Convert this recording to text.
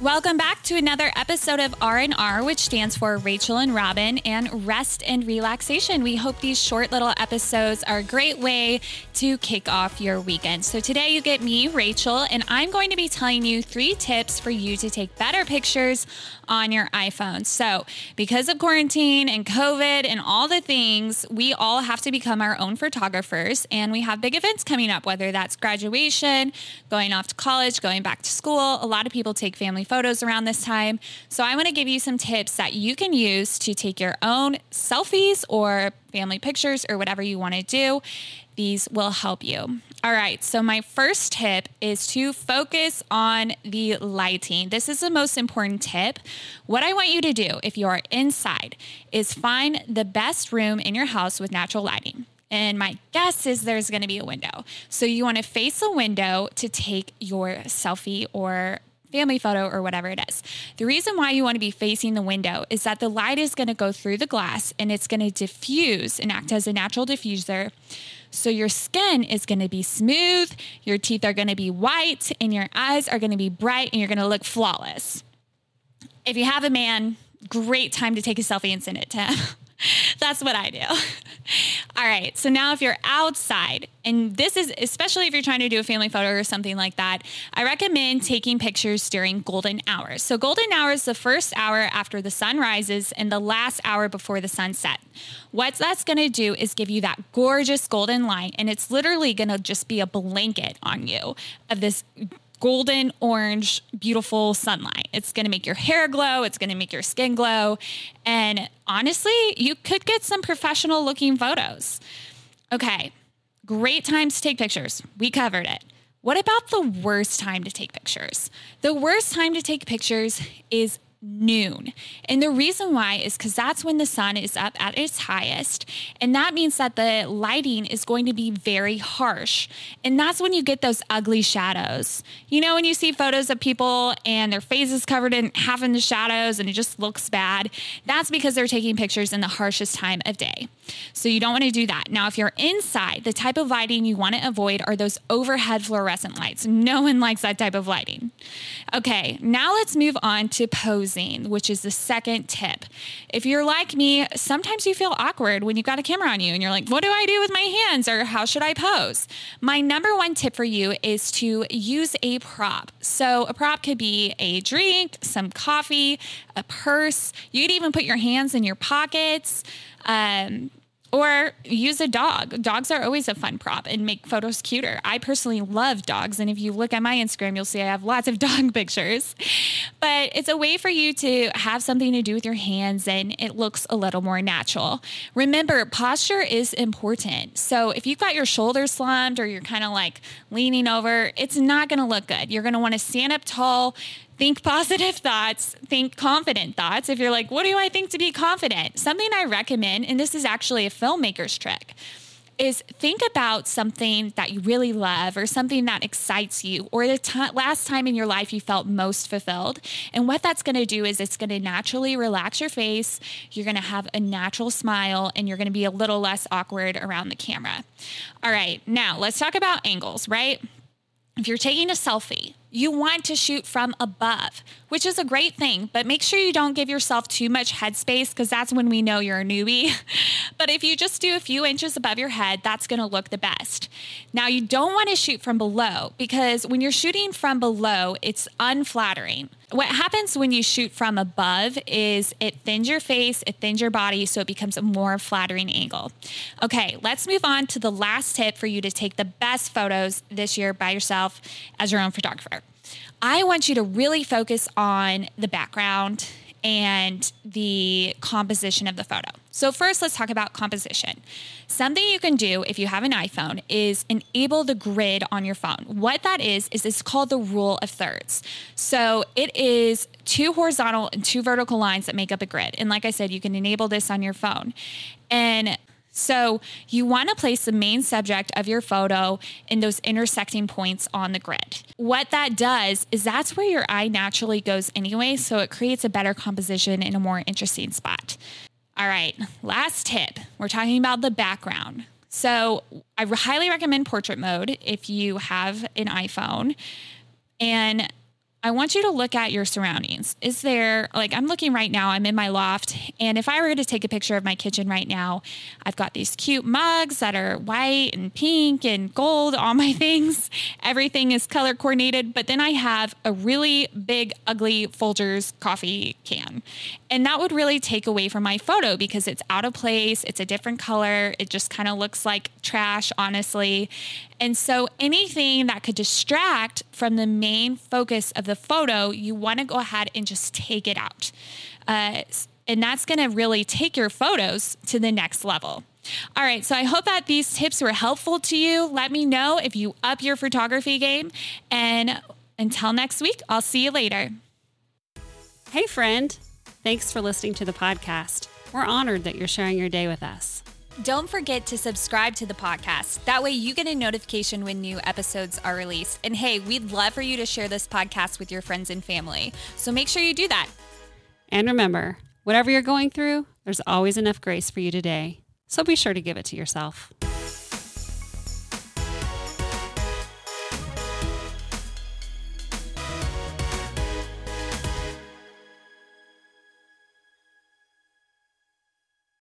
Welcome back to another episode of R&R, which stands for Rachel and Robin and Rest and Relaxation. We hope these short little episodes are a great way to kick off your weekend. So today you get me, Rachel, and I'm going to be telling you three tips for you to take better pictures on your iPhone. So, because of quarantine and COVID and all the things, we all have to become our own photographers and we have big events coming up, whether that's graduation, going off to college, going back to school. A lot of people take family photos around this time. So, I want to give you some tips that you can use to take your own selfies or family pictures or whatever you want to do these will help you. All right, so my first tip is to focus on the lighting. This is the most important tip. What I want you to do if you are inside is find the best room in your house with natural lighting. And my guess is there's going to be a window. So you want to face a window to take your selfie or family photo or whatever it is. The reason why you want to be facing the window is that the light is going to go through the glass and it's going to diffuse and act as a natural diffuser so your skin is going to be smooth, your teeth are going to be white, and your eyes are going to be bright, and you're going to look flawless. If you have a man, great time to take a selfie and send it to him. That's what I do. All right. So now, if you're outside, and this is especially if you're trying to do a family photo or something like that, I recommend taking pictures during golden hours. So, golden hour is the first hour after the sun rises and the last hour before the sunset. What that's going to do is give you that gorgeous golden light, and it's literally going to just be a blanket on you of this golden orange, beautiful sunlight. It's going to make your hair glow, it's going to make your skin glow. And honestly, you could get some professional looking photos. Okay, great times to take pictures. We covered it. What about the worst time to take pictures? The worst time to take pictures is noon. And the reason why is because that's when the sun is up at its highest. And that means that the lighting is going to be very harsh. And that's when you get those ugly shadows. You know, when you see photos of people and their faces covered in half in the shadows and it just looks bad, that's because they're taking pictures in the harshest time of day. So you don't want to do that. Now, if you're inside, the type of lighting you want to avoid are those overhead fluorescent lights. No one likes that type of lighting. Okay, now let's move on to which is the second tip. If you're like me, sometimes you feel awkward when you've got a camera on you and you're like, what do I do with my hands or how should I pose? My number one tip for you is to use a prop. So, a prop could be a drink, some coffee, a purse. You could even put your hands in your pockets. Um, or use a dog. Dogs are always a fun prop and make photos cuter. I personally love dogs. And if you look at my Instagram, you'll see I have lots of dog pictures. But it's a way for you to have something to do with your hands and it looks a little more natural. Remember, posture is important. So if you've got your shoulders slumped or you're kind of like leaning over, it's not going to look good. You're going to want to stand up tall, think positive thoughts, think confident thoughts. If you're like, what do I think to be confident? Something I recommend, and this is actually a filmmaker's trick, is think about something that you really love or something that excites you or the t- last time in your life you felt most fulfilled. And what that's going to do is it's going to naturally relax your face. You're going to have a natural smile and you're going to be a little less awkward around the camera. All right, now let's talk about angles, right? If you're taking a selfie, you want to shoot from above, which is a great thing, but make sure you don't give yourself too much headspace because that's when we know you're a newbie. but if you just do a few inches above your head, that's going to look the best. Now, you don't want to shoot from below because when you're shooting from below, it's unflattering. What happens when you shoot from above is it thins your face, it thins your body, so it becomes a more flattering angle. Okay, let's move on to the last tip for you to take the best photos this year by yourself as your own photographer. I want you to really focus on the background and the composition of the photo. So, first, let's talk about composition. Something you can do if you have an iPhone is enable the grid on your phone. What that is, is it's called the rule of thirds. So, it is two horizontal and two vertical lines that make up a grid. And like I said, you can enable this on your phone. And so you want to place the main subject of your photo in those intersecting points on the grid. What that does is that's where your eye naturally goes anyway, so it creates a better composition in a more interesting spot. All right, last tip. We're talking about the background. So I highly recommend portrait mode if you have an iPhone. And I want you to look at your surroundings. Is there, like, I'm looking right now, I'm in my loft. And if I were to take a picture of my kitchen right now, I've got these cute mugs that are white and pink and gold, all my things. Everything is color coordinated. But then I have a really big, ugly Folgers coffee can. And that would really take away from my photo because it's out of place, it's a different color, it just kind of looks like trash, honestly. And so anything that could distract from the main focus of the photo, you want to go ahead and just take it out. Uh, and that's going to really take your photos to the next level. All right, so I hope that these tips were helpful to you. Let me know if you up your photography game. And until next week, I'll see you later. Hey, friend. Thanks for listening to the podcast. We're honored that you're sharing your day with us. Don't forget to subscribe to the podcast. That way, you get a notification when new episodes are released. And hey, we'd love for you to share this podcast with your friends and family. So make sure you do that. And remember, whatever you're going through, there's always enough grace for you today. So be sure to give it to yourself.